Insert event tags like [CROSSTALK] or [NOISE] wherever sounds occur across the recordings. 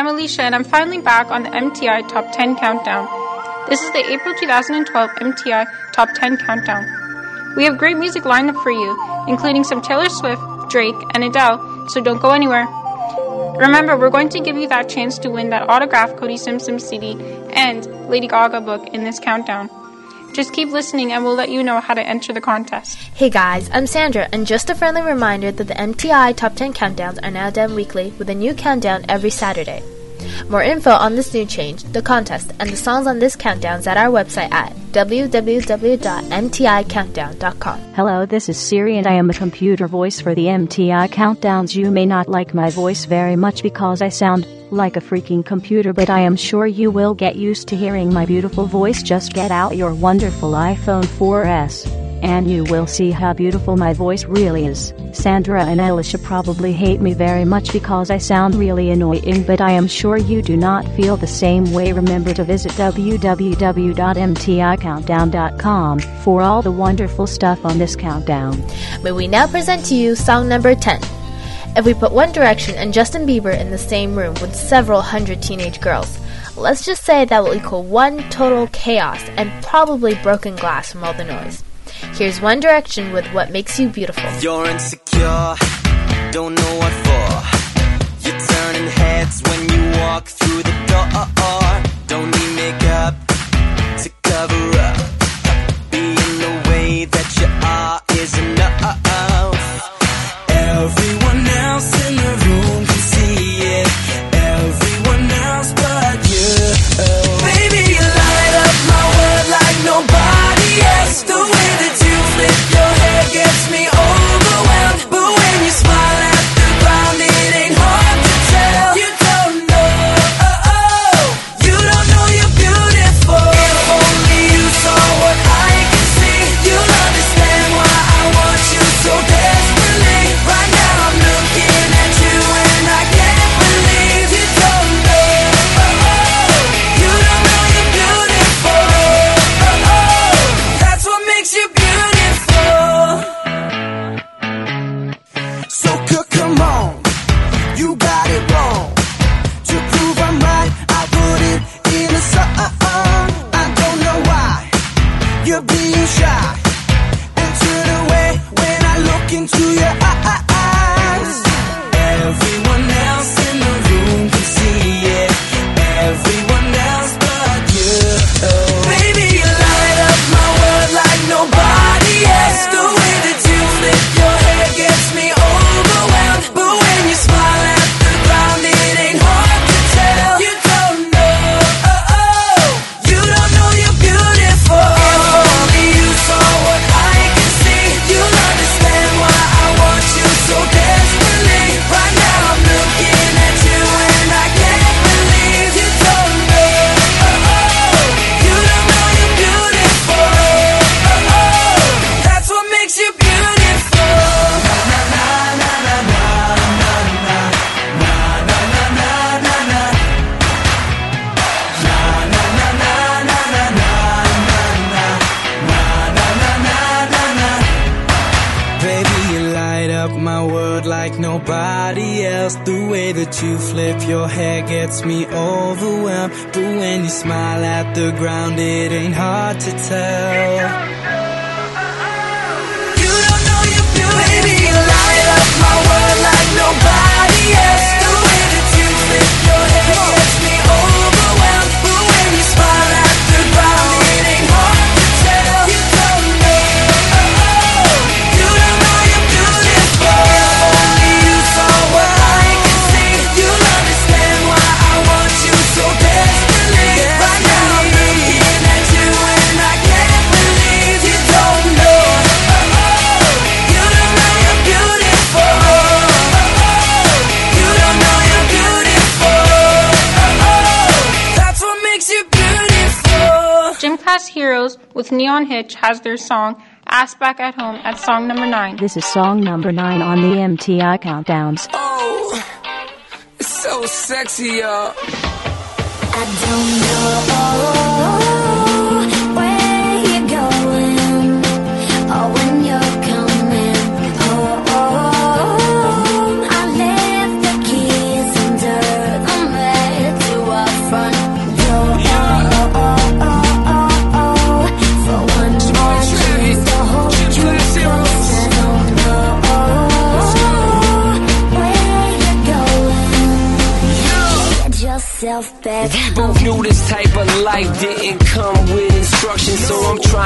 I'm Alisha, and I'm finally back on the MTI Top 10 Countdown. This is the April 2012 MTI Top 10 Countdown. We have great music lined up for you, including some Taylor Swift, Drake, and Adele, so don't go anywhere. Remember, we're going to give you that chance to win that autographed Cody Simpson CD and Lady Gaga book in this countdown. Just keep listening and we'll let you know how to enter the contest. Hey guys, I'm Sandra, and just a friendly reminder that the MTI Top 10 Countdowns are now done weekly with a new countdown every Saturday. More info on this new change, the contest, and the songs on this countdown is at our website at www.mticountdown.com. Hello, this is Siri, and I am a computer voice for the MTI countdowns. You may not like my voice very much because I sound like a freaking computer, but I am sure you will get used to hearing my beautiful voice. Just get out your wonderful iPhone 4S and you will see how beautiful my voice really is. Sandra and Alisha probably hate me very much because I sound really annoying, but I am sure you do not feel the same way. Remember to visit www.mticountdown.com for all the wonderful stuff on this countdown. May we now present to you song number 10. If we put One Direction and Justin Bieber in the same room with several hundred teenage girls, let's just say that will equal one total chaos and probably broken glass from all the noise. Here's One Direction with What Makes You Beautiful. You're insecure, don't know what for. You're turning heads when you walk through the door. To you flip your hair gets me overwhelmed. But when you smile at the ground, it ain't hard to tell. With Neon Hitch has their song Ass Back at Home at song number 9. This is song number 9 on the MTI countdowns. Oh, it's so sexy, y'all. I don't know back We both knew this type of life didn't come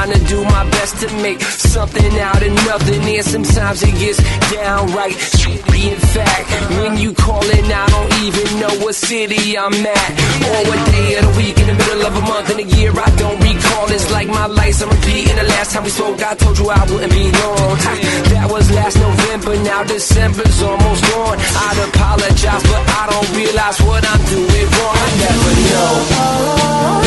trying to do my best to make something out of nothing. And sometimes it gets downright shitty. In fact, when you callin', I don't even know what city I'm at or what day of the week in the middle of a month in a year. I don't recall. It's like my life's on repeat. And the last time we spoke, I told you I wouldn't be long. That was last November. Now December's almost gone. I'd apologize, but I don't realize what I'm doing wrong. I never know. Oh,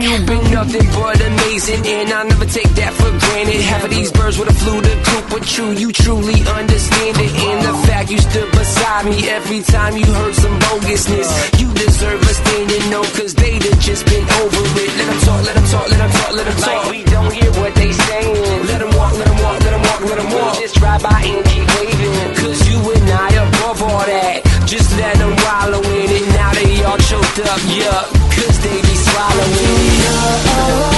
You've been nothing but amazing, and I never take that for granted. Half of these birds would have flew the coop, but true, you truly understand it. And the fact you stood beside me every time you heard some bogusness, you deserve a standing no, cause they'd have just been over it. Let them talk, let them talk, let them talk, let them talk. Like we don't hear what they saying. Let them walk, let them walk, let them walk, let them walk. Just drive by and keep waving, cause you and I above all that. Just let them wallow in it. Now they all choked up, yup, cause they swallowing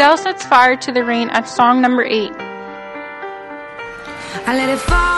Adele sets fire to the rain at song number 8. I let it fall,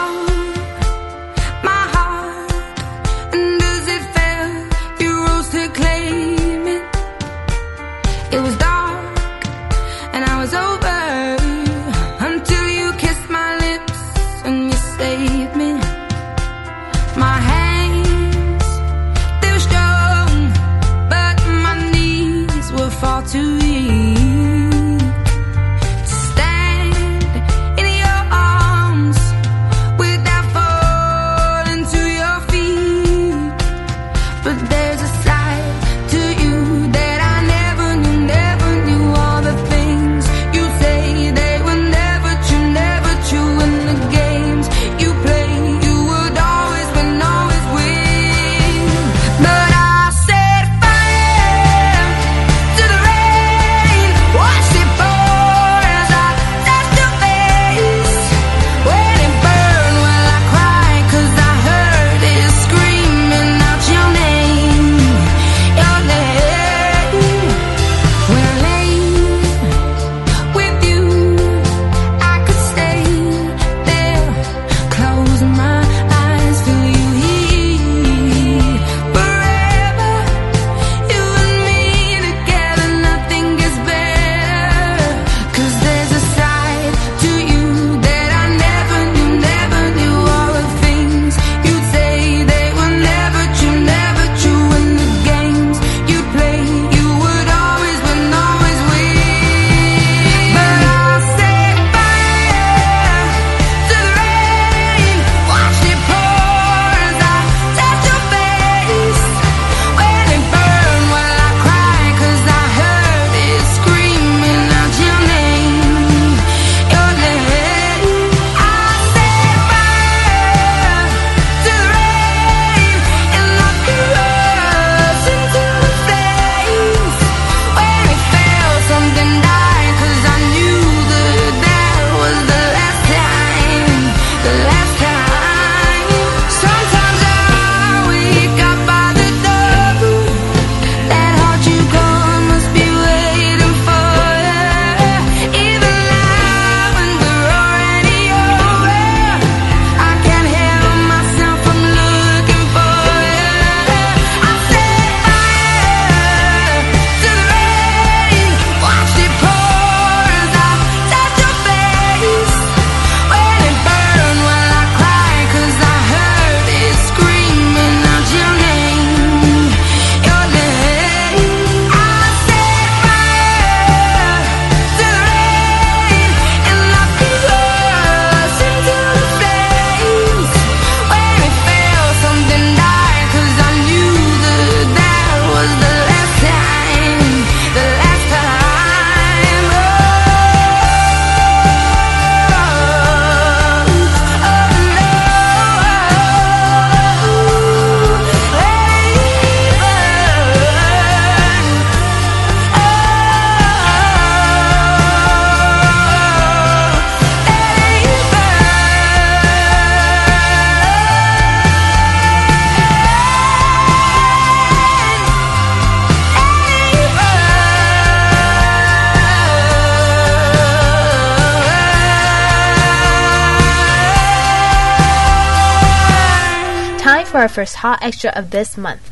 our first hot extra of this month.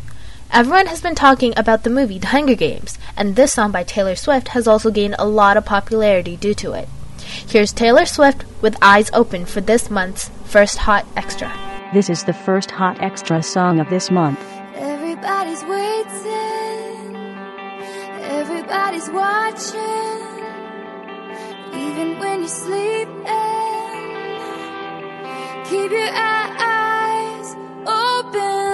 Everyone has been talking about the movie The Hunger Games, and this song by Taylor Swift has also gained a lot of popularity due to it. Here's Taylor Swift with Eyes Open for this month's first hot extra. This is the first hot extra song of this month. Everybody's waiting. Everybody's watching. Even when you're sleeping. Keep your eyes open.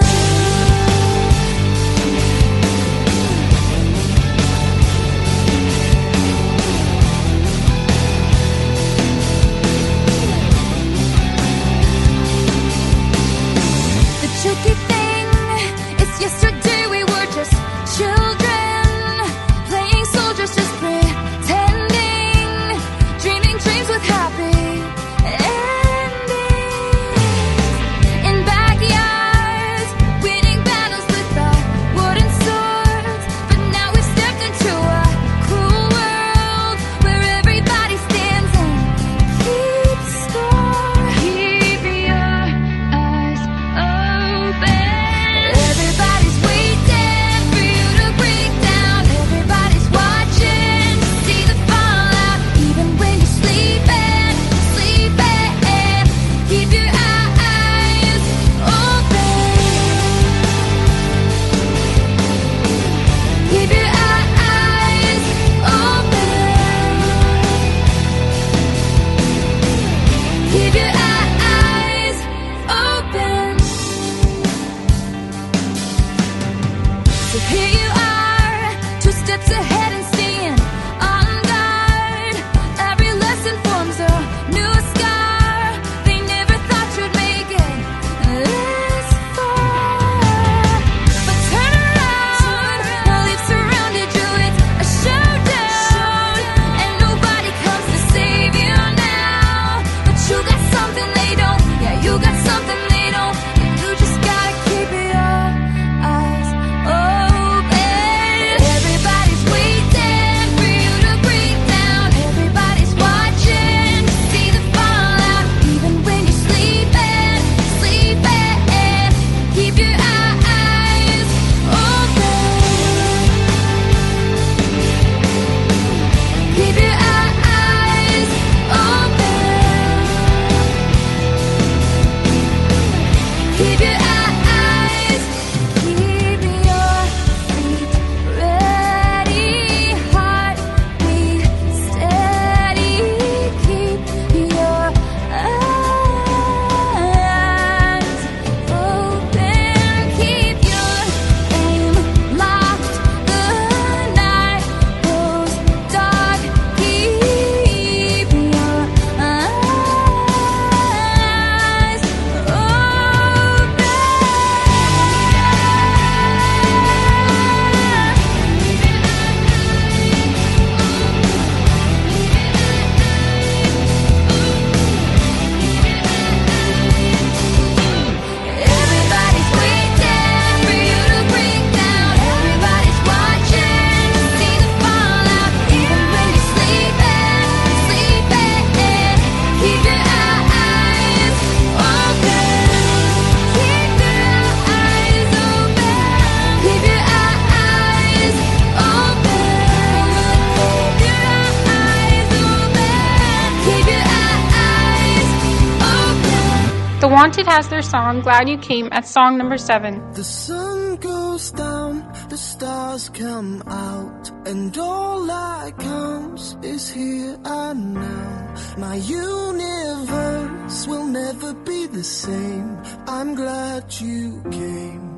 Wanted has their song Glad You Came at song number 7. The sun goes down, the stars come out, and all that counts is here and now. My universe will never be the same. I'm glad you came,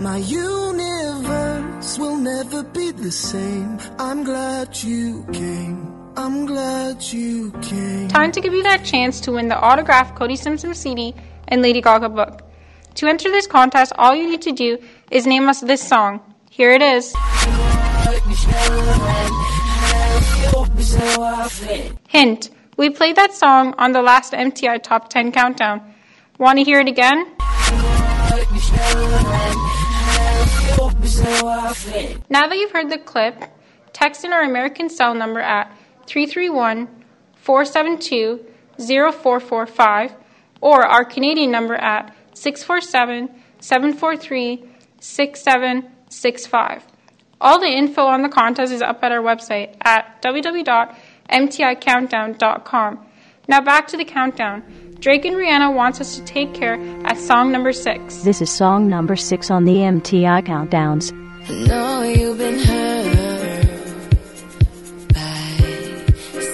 My universe will never be the same. I'm glad you came. I'm glad you came. Time to give you that chance to win the autographed Cody Simpson CD and Lady Gaga book. To enter this contest, all you need to do is name us this song. Here it is. Hint. We played that song on the last MTI Top 10 Countdown. Want to hear it again? Now that you've heard the clip, text in our American cell number at 331 472 0445 or our Canadian number at 647 743 6765. All the info on the contest is up at our website at www.mticountdown.com. Now back to the countdown. Drake and Rihanna wants us to take care at song number six. This is song number 6 on the MTI Countdowns. I know you've been hurt by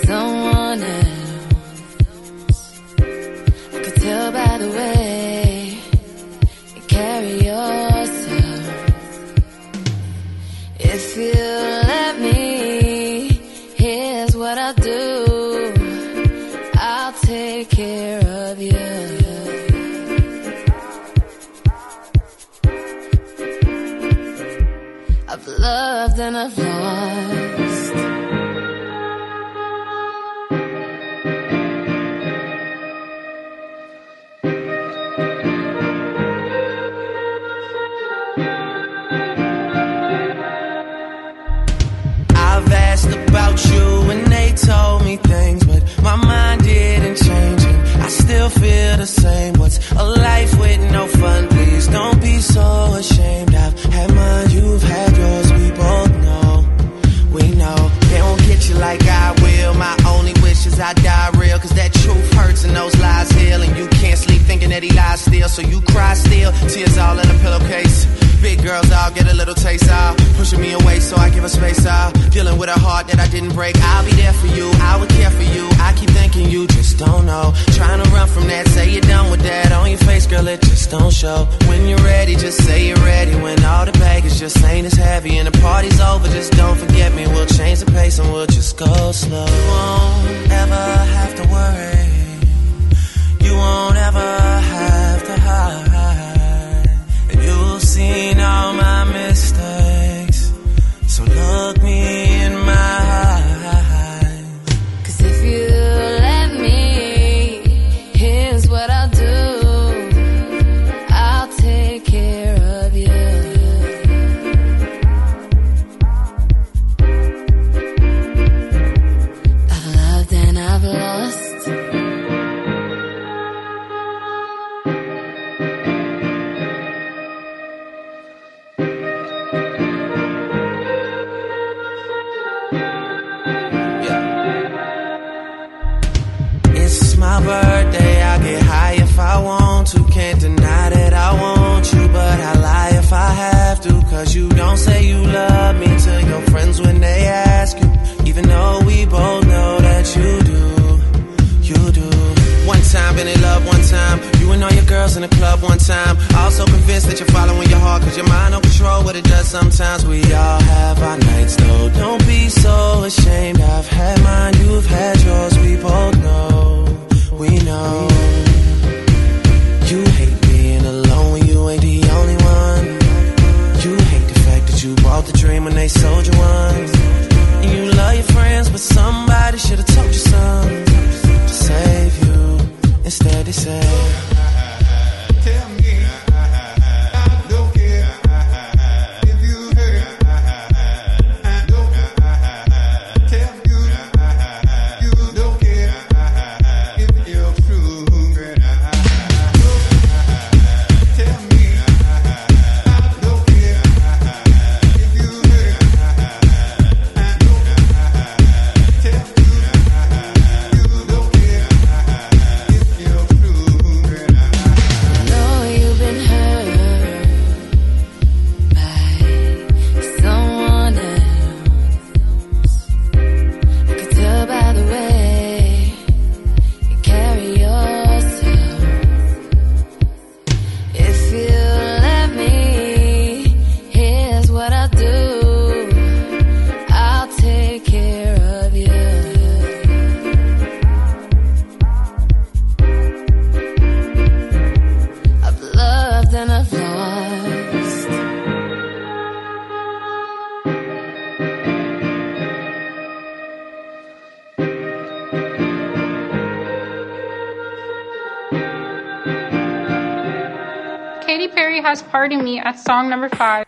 someone else. I could tell by the way you carry yourself. If you let me, here's what I'll do. Loved and I've. So you cry still. Tears all in a pillowcase. Big girls all get a little taste out. Pushing me away so I give her space out. Dealing with a heart that I didn't break. I'll be there for you. I would care for you. I keep thinking you just don't know. Trying to run from that. Say you're done with that. On your face, girl, it just don't show. When you're ready, just say you're ready. When all the baggage just ain't as heavy and the party's over, just don't forget me. We'll change the pace and we'll just go slow. You won't ever have to worry. You won't ever have seen all my Part of Me at song number five.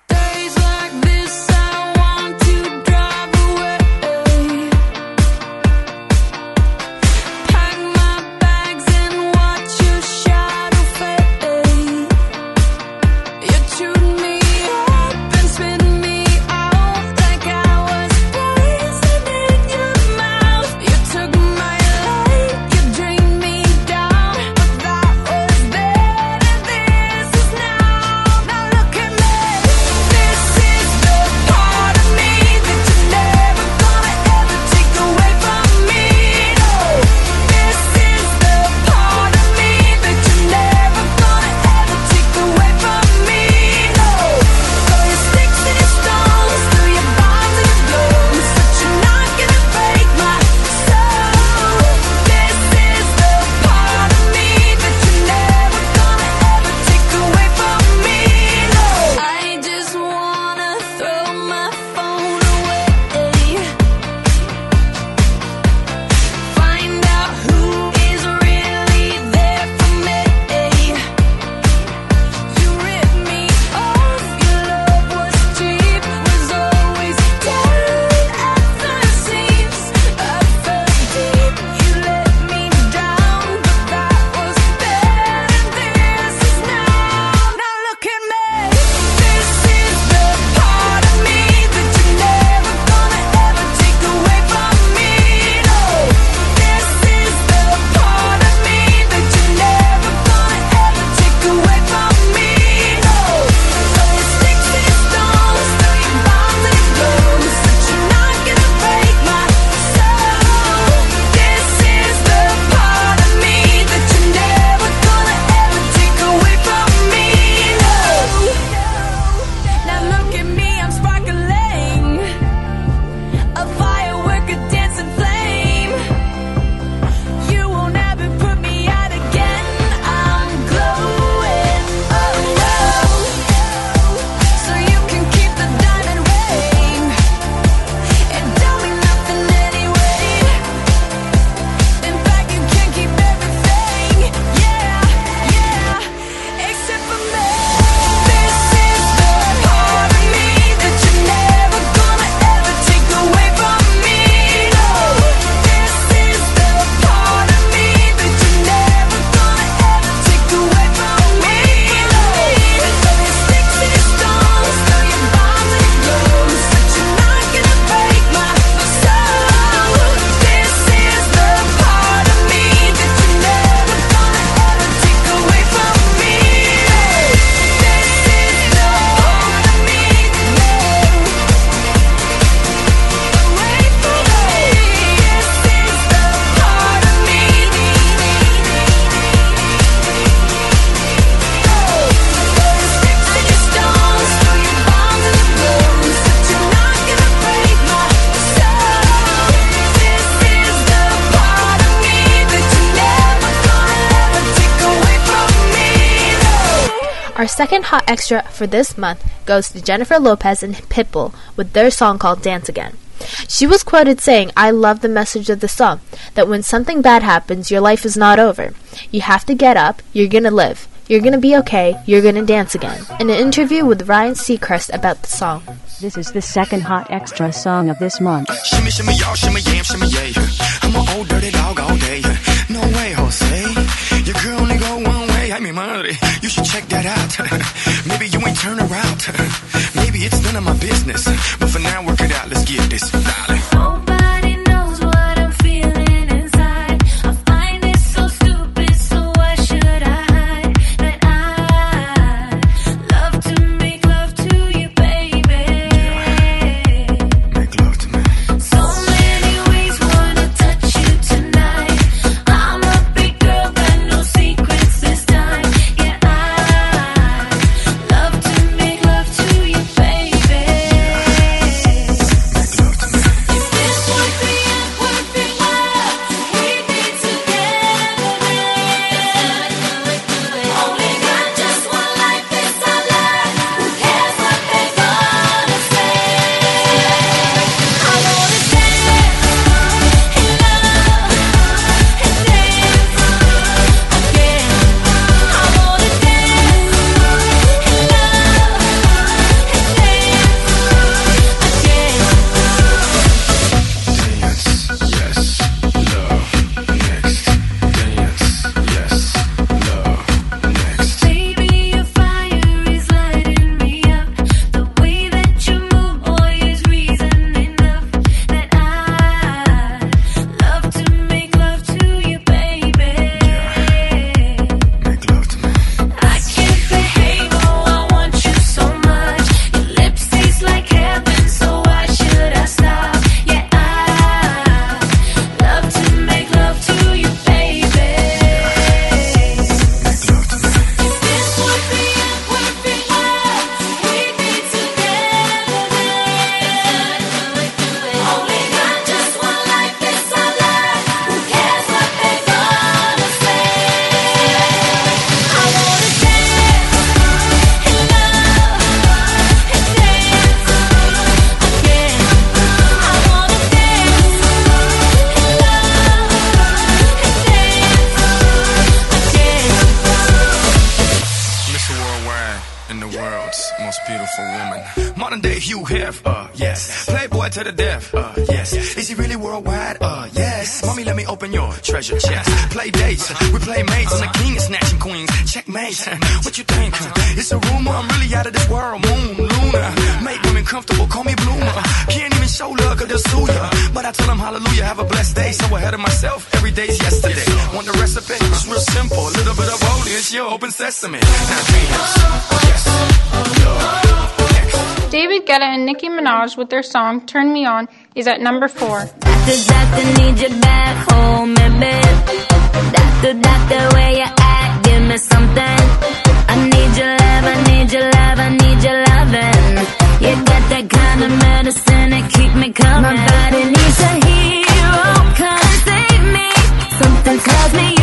Hot extra for this month goes to Jennifer Lopez and Pitbull with their song called Dance Again. She was quoted saying, I love the message of the song, that when something bad happens, your life is not over. You have to get up, you're gonna live. You're gonna be okay, you're gonna dance again. In an interview with Ryan Seacrest about the song. This is the second hot extra song of this month. Shimmy, shimmy, y'all, shimmy, yam, shimmy, yay. I'm an old dirty dog all day. No way, Jose. Your girl only go one way. I mean, money. You should check that out. [LAUGHS] Maybe you ain't turn around. [LAUGHS] Maybe it's none of my business. But for now, work it out. Let's get this. Darling. To the death, uh, yes. Is he really worldwide? Uh, yes. Mommy, let me open your treasure chest. Play dates, we play mates. I'm the king of snatching queens. Checkmate, what you think? It's a rumor, I'm really out of this world. Moon, Luna, make women comfortable, call me Bloomer. Can't even show love, cause they'll sue ya. But I tell them hallelujah, have a blessed day. So ahead of myself, every day's yesterday. Want the recipe? It's real simple. A little bit of holy, it's your open sesame. Now yes, love. David Guetta and Nicki Minaj with their song Turn Me On is at number 4. Doctor, doctor, home. Doctor, at? Give me something. I need your love, I need your love, I need your loving. You got that kind of medicine that keep me coming. My body needs a hero, come save me. Something tells me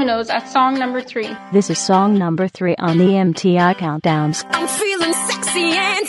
Dominoes at song number three. This is song number three on the MTI Countdowns. I'm feeling sexy and-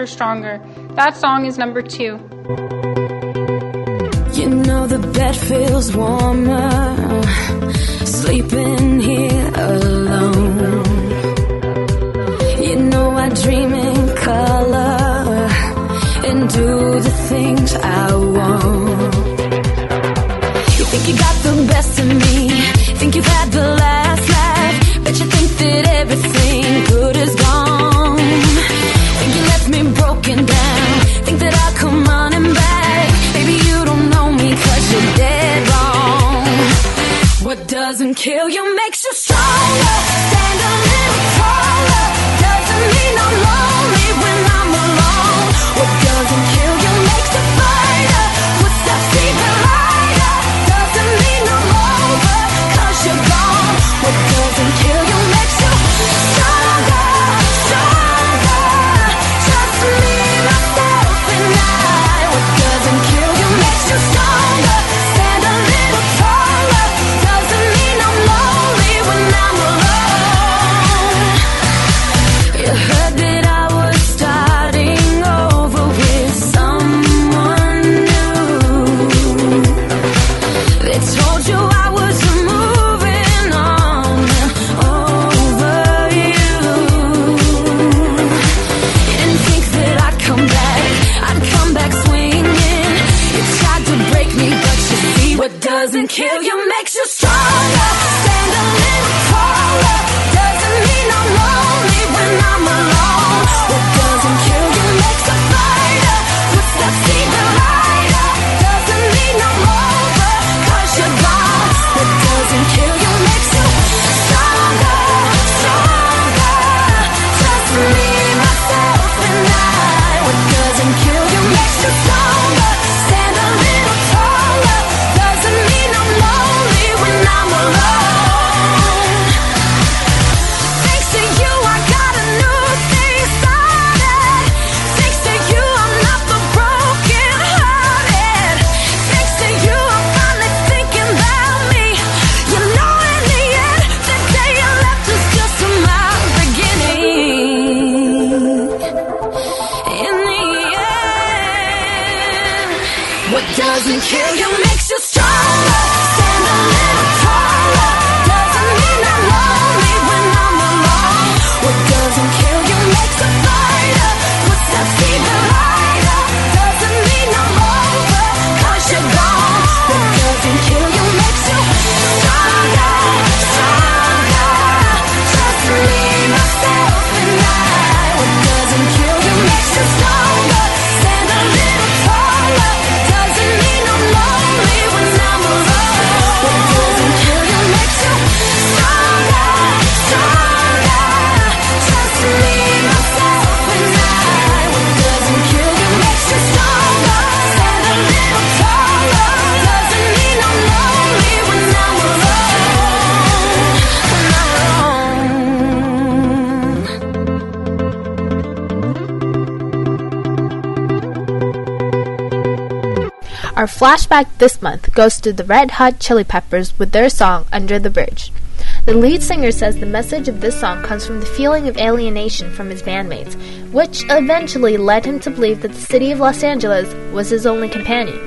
her stronger. That song is number two. You know the bed feels warmer, sleeping kill your make. flashback this month goes to the Red Hot Chili Peppers with their song Under the Bridge. The lead singer says the message of this song comes from the feeling of alienation from his bandmates, which eventually led him to believe that the city of Los Angeles was his only companion.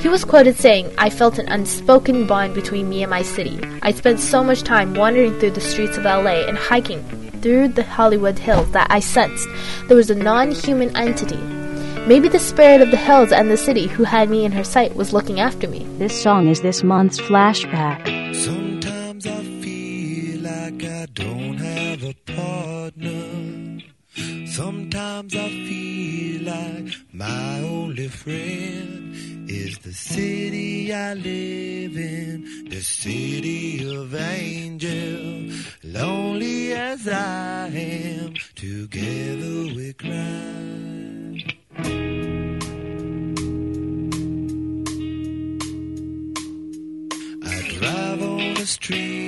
He was quoted saying, I felt an unspoken bond between me and my city. I spent so much time wandering through the streets of LA and hiking through the Hollywood Hills that I sensed there was a non human entity Maybe the spirit of the hills and the city who had me in her sight was looking after me. This song is this month's flashback. Sometimes I feel like I don't have a partner. Sometimes I feel like my only friend is the city I live in, the city of angels. Lonely as I am, together we cry. street.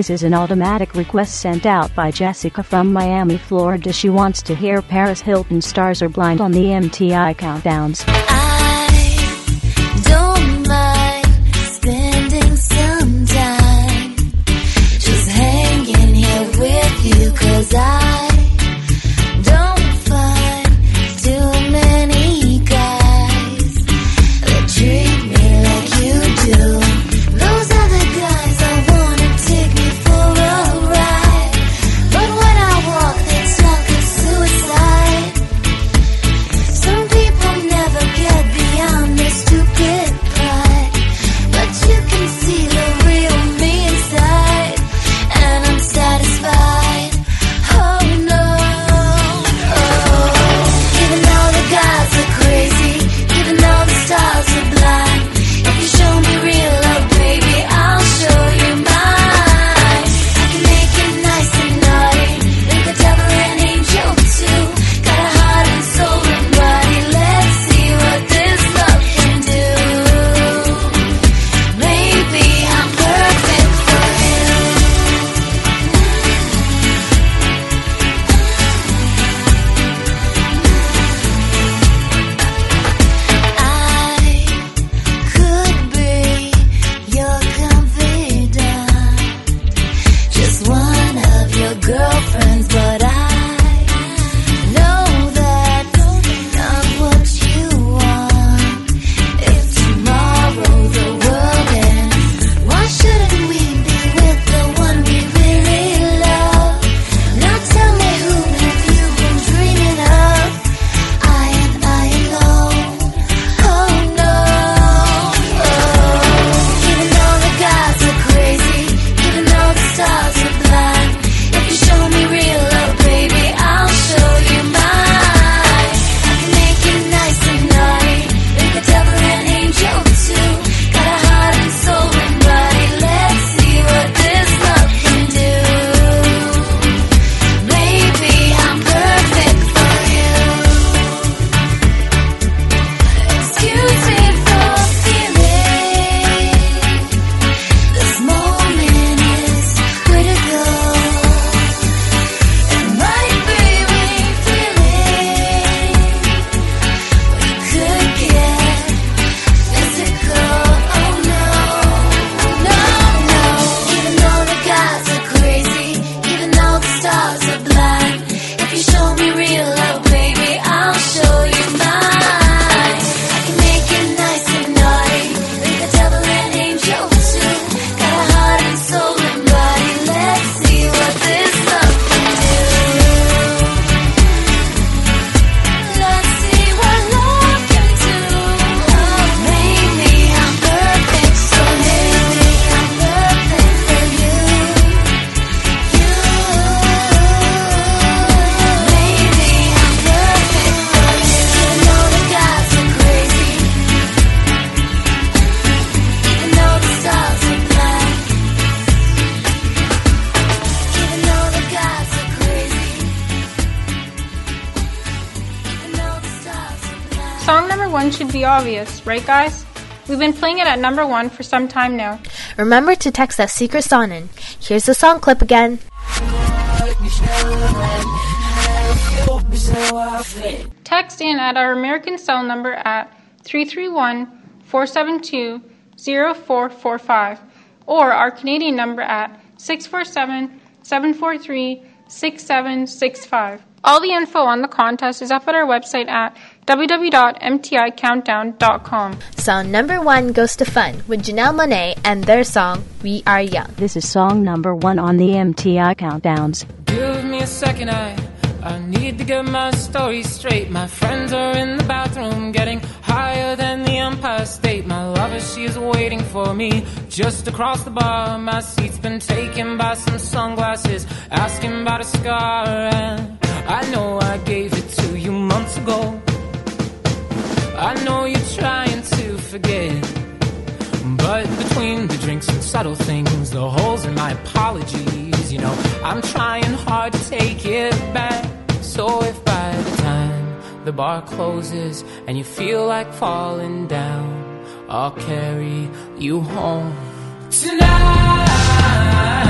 This is an automatic request sent out by Jessica from Miami, Florida. She wants to hear Paris Hilton Stars Are Blind on the MTI countdowns. I obvious, right, guys? We've been playing it at number one for some time now. Remember to text that secret song in. Here's the song clip again. Text in at our American cell number at 331 472 0445 or our Canadian number at 647 743 6765. All the info on the contest is up at our website at www.mticountdown.com. Song number one goes to Fun with Janelle Monáe and their song We Are Young. This is song number one on the MTI countdowns. Give me a second, I I need to get my story straight. My friends are in the bathroom, getting higher than the Empire State. My lover, she is waiting for me just across the bar. My seat's been taken by some sunglasses, asking about a scar. And I know I gave it to you months ago. I know you're trying to forget. But between the drinks and subtle things, the holes in my apologies, you know, I'm trying hard to take it back. So if by the time the bar closes and you feel like falling down, I'll carry you home tonight.